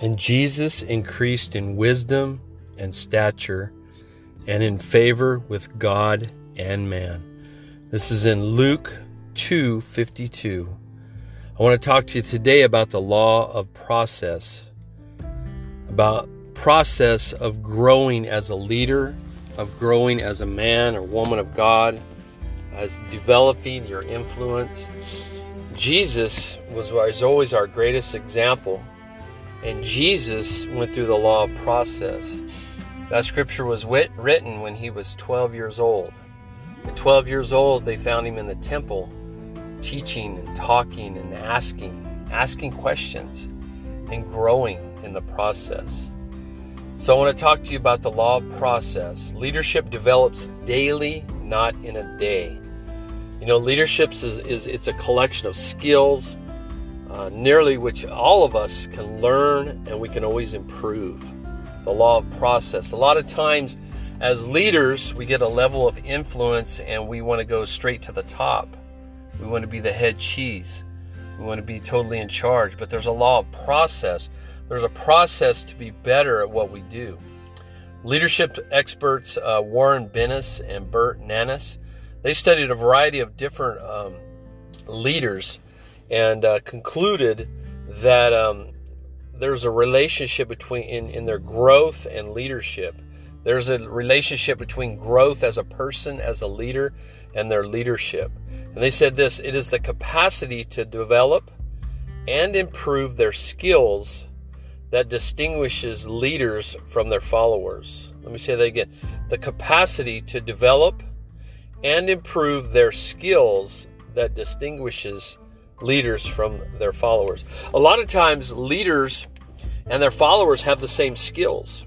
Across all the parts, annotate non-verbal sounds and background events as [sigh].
And Jesus increased in wisdom and stature and in favor with God and man. This is in Luke 2:52. I want to talk to you today about the law of process. About process of growing as a leader, of growing as a man or woman of God, as developing your influence. Jesus was, always our greatest example and Jesus went through the law of process. That scripture was wit- written when he was 12 years old. At 12 years old, they found him in the temple teaching and talking and asking, asking questions and growing in the process. So I want to talk to you about the law of process. Leadership develops daily, not in a day. You know, leadership is, is it's a collection of skills, uh, nearly which all of us can learn and we can always improve. The law of process. A lot of times, as leaders, we get a level of influence and we want to go straight to the top. We want to be the head cheese. We want to be totally in charge. But there's a law of process. There's a process to be better at what we do. Leadership experts uh, Warren Bennis and Burt Nanus, they studied a variety of different um, leaders and uh, concluded that um, there's a relationship between in, in their growth and leadership. There's a relationship between growth as a person, as a leader, and their leadership. And they said this it is the capacity to develop and improve their skills that distinguishes leaders from their followers. Let me say that again the capacity to develop and improve their skills that distinguishes leaders from their followers. A lot of times, leaders and their followers have the same skills.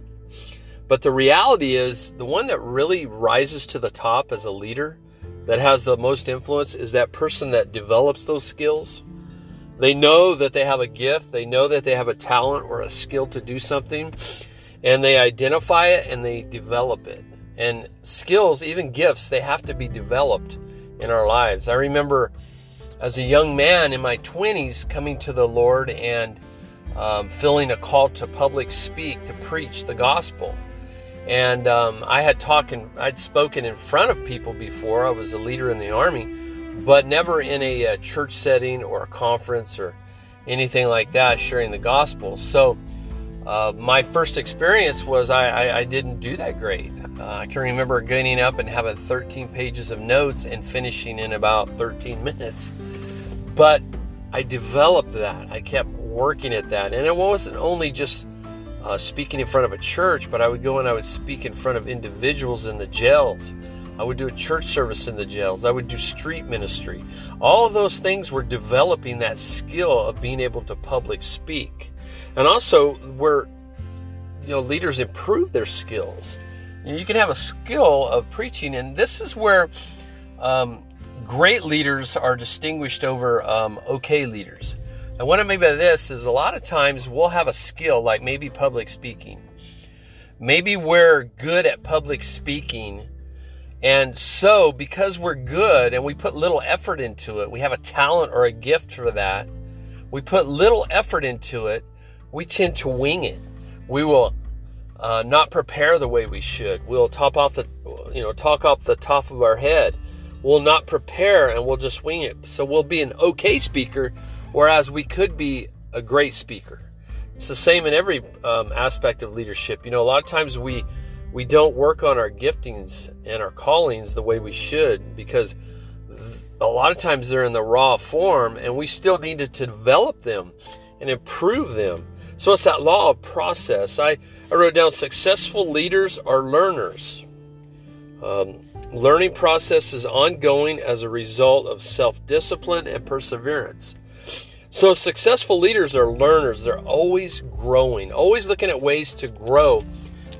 But the reality is, the one that really rises to the top as a leader, that has the most influence, is that person that develops those skills. They know that they have a gift, they know that they have a talent or a skill to do something, and they identify it and they develop it. And skills, even gifts, they have to be developed in our lives. I remember as a young man in my 20s coming to the Lord and um, feeling a call to public speak, to preach the gospel. And um, I had talking, I'd spoken in front of people before. I was a leader in the army, but never in a, a church setting or a conference or anything like that, sharing the gospel. So uh, my first experience was I, I, I didn't do that great. Uh, I can remember getting up and having 13 pages of notes and finishing in about 13 [laughs] minutes. But I developed that. I kept working at that. And it wasn't only just uh, speaking in front of a church, but I would go and I would speak in front of individuals in the jails. I would do a church service in the jails. I would do street ministry. All of those things were developing that skill of being able to public speak and also where you know leaders improve their skills. You, can have a skill of preaching, and this is where um, great leaders are distinguished over um, okay leaders. And what I mean by this is a lot of times we'll have a skill like maybe public speaking. Maybe we're good at public speaking. And so, because we're good and we put little effort into it, we have a talent or a gift for that, we put little effort into it, we tend to wing it. We will uh, not prepare the way we should. We'll top off the, you know, talk off the top of our head. We'll not prepare and we'll just wing it. So we'll be an okay speaker, whereas we could be a great speaker. It's the same in every um, aspect of leadership. You know, a lot of times we we don't work on our giftings and our callings the way we should because a lot of times they're in the raw form and we still need to develop them and improve them so it's that law of process. I, I wrote down successful leaders are learners. Um, learning process is ongoing as a result of self discipline and perseverance. So successful leaders are learners. They're always growing, always looking at ways to grow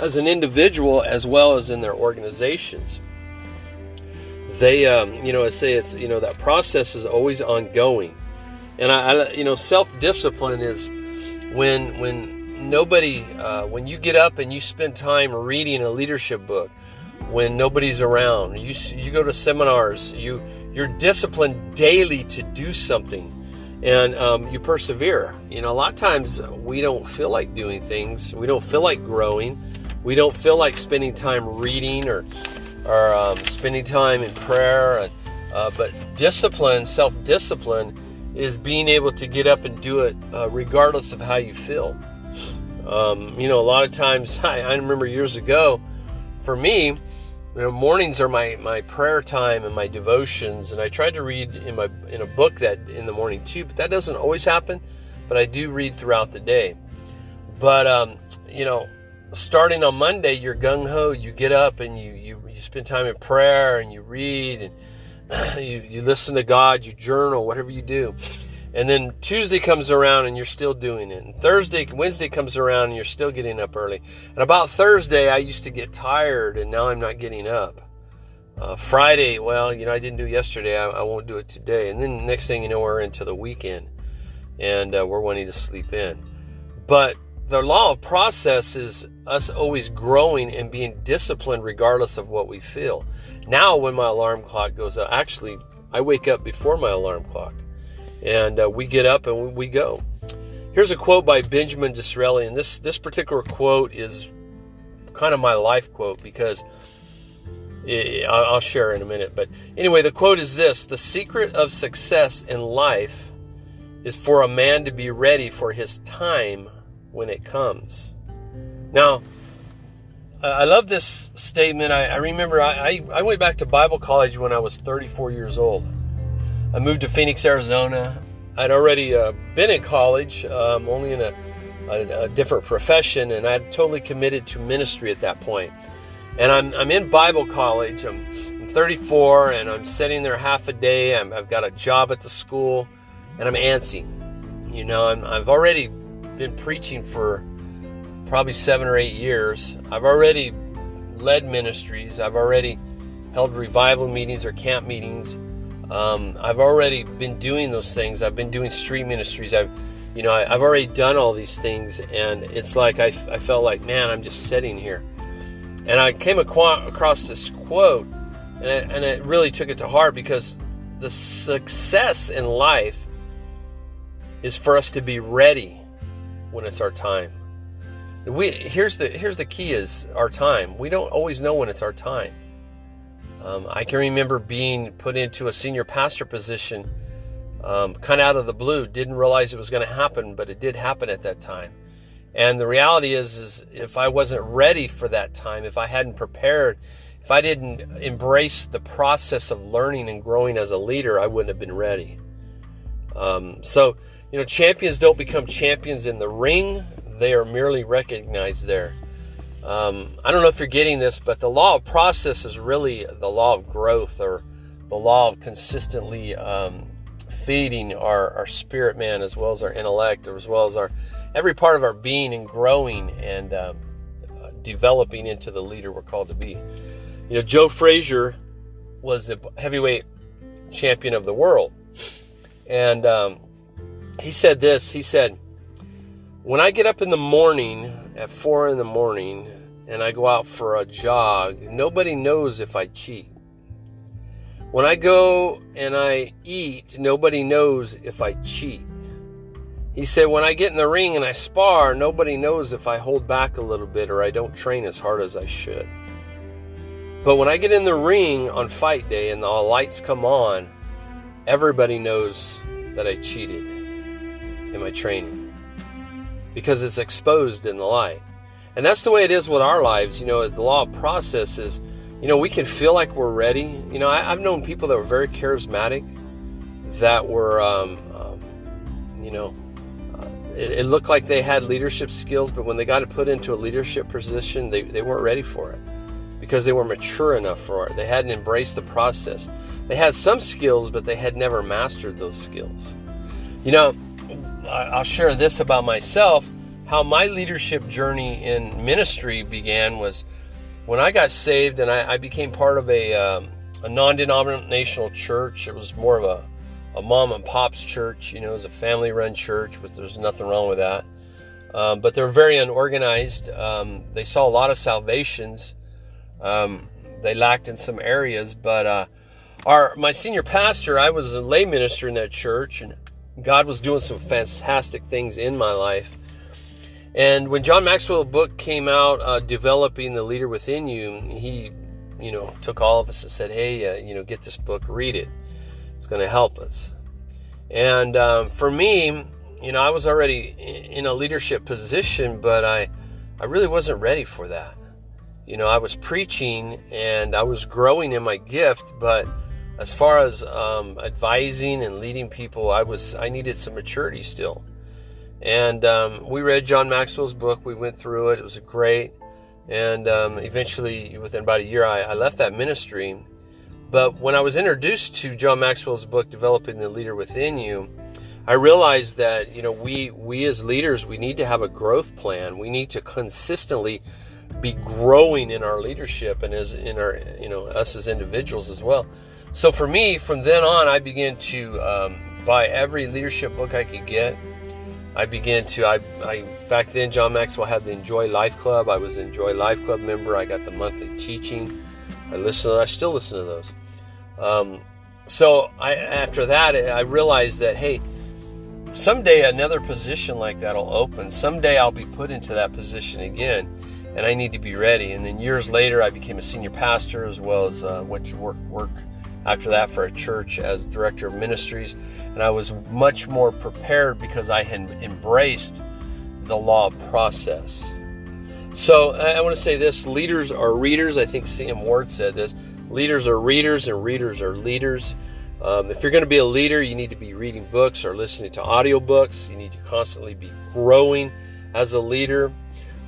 as an individual as well as in their organizations. They, um, you know, I say it's, you know, that process is always ongoing. And I, I you know, self discipline is when when nobody uh, when you get up and you spend time reading a leadership book when nobody's around you you go to seminars you you're disciplined daily to do something and um, you persevere. You know, a lot of times we don't feel like doing things. We don't feel like growing. We don't feel like spending time reading or or um, spending time in prayer. And, uh, but discipline, self discipline, is being able to get up and do it uh, regardless of how you feel. Um, you know, a lot of times, [laughs] I, I remember years ago, for me, you know, mornings are my, my prayer time and my devotions, and I tried to read in my in a book that in the morning too, but that doesn't always happen. But I do read throughout the day. But um, you know, starting on Monday, you're gung ho. You get up and you, you you spend time in prayer and you read and [clears throat] you you listen to God. You journal, whatever you do. And then Tuesday comes around and you're still doing it. And Thursday, Wednesday comes around and you're still getting up early. And about Thursday, I used to get tired and now I'm not getting up. Uh, Friday, well, you know, I didn't do yesterday. I, I, won't do it today. And then next thing you know, we're into the weekend and uh, we're wanting to sleep in. But the law of process is us always growing and being disciplined regardless of what we feel. Now, when my alarm clock goes up, actually, I wake up before my alarm clock and uh, we get up and we go. Here's a quote by Benjamin Disraeli, and this this particular quote is kind of my life quote because it, I'll share in a minute. But anyway, the quote is this: "The secret of success in life is for a man to be ready for his time when it comes." Now, I love this statement. I, I remember I, I, went back to Bible college when I was 34 years old. I moved to Phoenix, Arizona. I'd already uh, been in college, um, only in a, a, a, different profession, and I'd totally committed to ministry at that point. And I'm, I'm in Bible college. I'm, I'm 34, and I'm sitting there half a day. i have got a job at the school, and I'm antsy. You know, I'm, I've already been preaching for probably seven or eight years. I've already led ministries. I've already held revival meetings or camp meetings. Um, I've already been doing those things. I've been doing street ministries. I've, you know, I, have already done all these things, and it's like I, I felt like, man, I'm just sitting here. And I came across this quote, and it, and it really took it to heart because the success in life is for us to be ready when it's our time. We here's the here's the key is our time. We don't always know when it's our time. Um, I can remember being put into a senior pastor position um, kind of out of the blue. Didn't realize it was going to happen, but it did happen at that time. And the reality is, is if I wasn't ready for that time, if I hadn't prepared, if I didn't embrace the process of learning and growing as a leader, I wouldn't have been ready. Um, so, you know, champions don't become champions in the ring, they are merely recognized there. Um, I don't know if you're getting this, but the law of process is really the law of growth or the law of consistently um, feeding our, our spirit man as well as our intellect, or as well as our every part of our being and growing and um, developing into the leader we're called to be. You know, Joe Frazier was the heavyweight champion of the world. And um, he said this he said, When I get up in the morning, at four in the morning and I go out for a jog, nobody knows if I cheat. When I go and I eat, nobody knows if I cheat. He said, When I get in the ring and I spar, nobody knows if I hold back a little bit or I don't train as hard as I should. But when I get in the ring on fight day and the lights come on, everybody knows that I cheated in my training because it's exposed in the light. And that's the way it is with our lives, you know, as the law of process is, you know, we can feel like we're ready. You know, I, have known people that were very charismatic that were, um, um, you know, uh, it, it, looked like they had leadership skills, but when they got it put into a leadership position, they, they weren't ready for it because they were mature enough for it. They hadn't embraced the process. They had some skills, but they had never mastered those skills. You know, I'll share this about myself. How my leadership journey in ministry began was when I got saved and I, I became part of a, um, a non denominational church. It was more of a, a mom and pop's church, you know, it was a family run church, but there's nothing wrong with that. Um, but they were very unorganized. Um, they saw a lot of salvations. Um, they lacked in some areas, but uh, our my senior pastor, I was a lay minister in that church, and God was doing some fantastic things in my life. And when John Maxwell's book came out, uh, developing the leader within you, he, you know, took all of us and said, "Hey, uh, you know, get this book, read it. It's going to help us." And um, for me, you know, I was already in a leadership position, but I, I really wasn't ready for that. You know, I was preaching and I was growing in my gift, but as far as um, advising and leading people, I was I needed some maturity still. And um, we read John Maxwell's book. We went through it. It was great. And um, eventually, within about a year, I, I left that ministry. But when I was introduced to John Maxwell's book, Developing the Leader Within You, I realized that you know we we as leaders we need to have a growth plan. We need to consistently be growing in our leadership and as in our you know us as individuals as well. So for me, from then on, I began to um, buy every leadership book I could get. I began to I, I back then John Maxwell had the INJOY Life Club. I was an INJOY Life Club member. I got the monthly teaching. I listen. I still listen to those. Um, so I after that I realized that hey, someday another position like that will open. Someday I'll be put into that position again, and I need to be ready. And then years later, I became a senior pastor as well as uh, went to work work after that for a church as director of ministries. And I was much more prepared because I had embraced the law process. So I want to say this leaders are readers. I think C.M. Ward said this leaders are readers, and readers are leaders. Um, if you're going to be a leader, you need to be reading books or listening to audiobooks. You need to constantly be growing as a leader.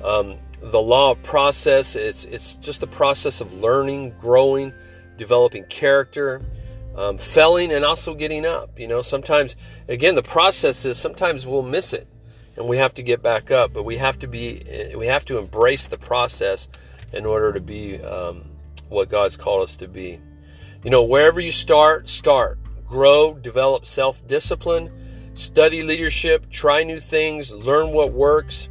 Um, the law of process, it's, it's just the process of learning, growing, developing character, um, felling, and also getting up. You know, sometimes, again, the process is sometimes we'll miss it and we have to get back up, but we have to be, eh, we have to embrace the process in order to be um, what God's called us to be. You know, wherever you start, start, grow, develop self discipline, study leadership, try new things, learn what works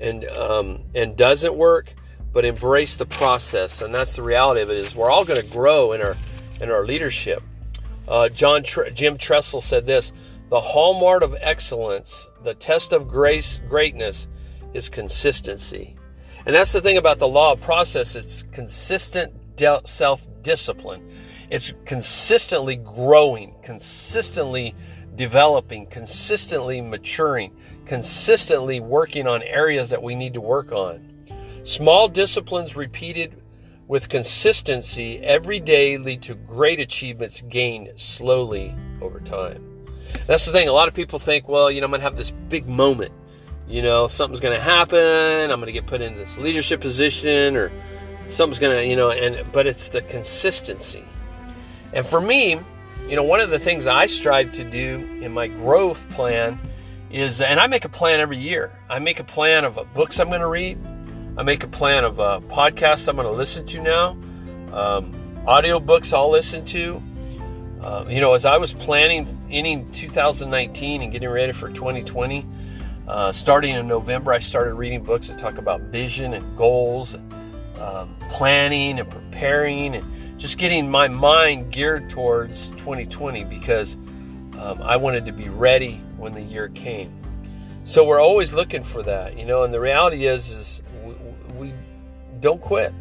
and um, and doesn't work, but embrace the process. And that's the reality of it is we're all going to grow in our in our leadership. Uh, John Jim Tressel said this: the hallmark of excellence, the test of grace greatness, is consistency. And that's the thing about the law of process. It's consistent self discipline. It's consistently growing, consistently developing, consistently maturing, consistently working on areas that we need to work on. Small disciplines repeated with consistency every day lead to great achievements gained slowly over time. That's the thing. A lot of people think, well, you know, I'm going to have this big moment. You know, something's going to happen. I'm going to get put into this leadership position or something's going to, you know, and but it's the consistency. And for me, you know, one of the things I strive to do in my growth plan is, and I make a plan every year. I make a plan of books I'm going to read. I make a plan of uh, podcasts I'm going to listen to now, um, audio books I'll listen to. Uh, you know, as I was planning in 2019 and getting ready for 2020, uh, starting in November, I started reading books that talk about vision and goals, and um, planning and preparing and just getting my mind geared towards 2020 because um, I wanted to be ready when the year came. So we're always looking for that, you know. And the reality is, is we, we don't quit.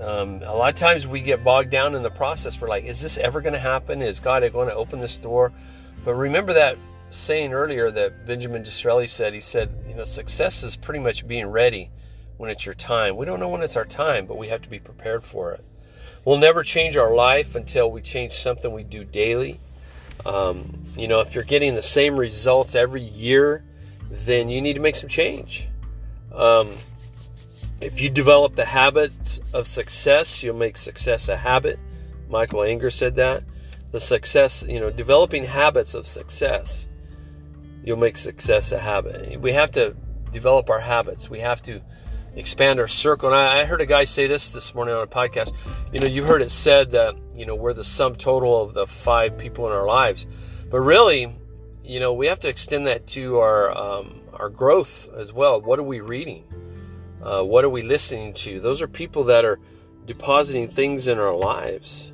Um, a lot of times we get bogged down in the process. We're like, is this ever going to happen? Is God going to open this door? But remember that saying earlier that Benjamin Disraeli said. He said, you know, success is pretty much being ready when it's your time. We don't know when it's our time, but we have to be prepared for it. We'll never change our life until we change something we do daily. Um, you know, if you're getting the same results every year, then you need to make some change. Um, if you develop the habits of success, you'll make success a habit. Michael Angier said that. The success, you know, developing habits of success, you'll make success a habit. We have to develop our habits. We have to expand our circle. And I, I, heard a guy say this this morning on a podcast. You know, you've heard it said that you know we're the sum total of the five people in our lives, but really, you know, we have to extend that to our um, our growth as well. What are we reading? Uh, what are we listening to? Those are people that are depositing things in our lives.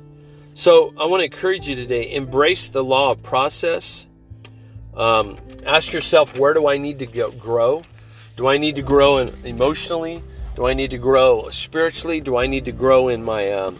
So I want to encourage you today: embrace the law of process. Um, ask yourself, where do I need to go, grow? Do I need to grow in, emotionally? Do I need to grow spiritually? Do I need to grow in my, um,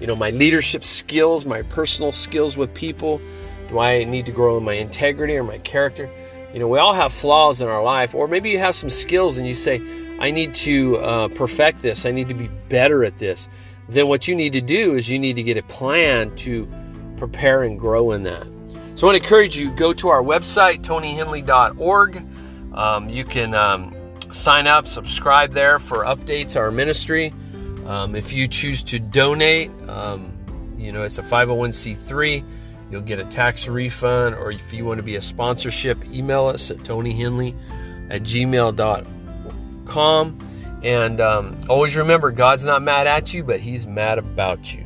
you know, my leadership skills, my personal skills with people? Do I need to grow in my integrity or my character? You know, we all have flaws in our life, or maybe you have some skills and you say, I need to uh, perfect this. I need to be better at this. Then what you need to do is you need to get a plan to prepare and grow in that. So I want to encourage you go to our website tonyhendley.org. Um, you can um, sign up, subscribe there for updates our ministry. Um, if you choose to donate, um, you know it's a 501c3. You'll get a tax refund, or if you want to be a sponsorship, email us at tonyhendley at gmail.com and um, always remember God's not mad at you, but He's mad about you.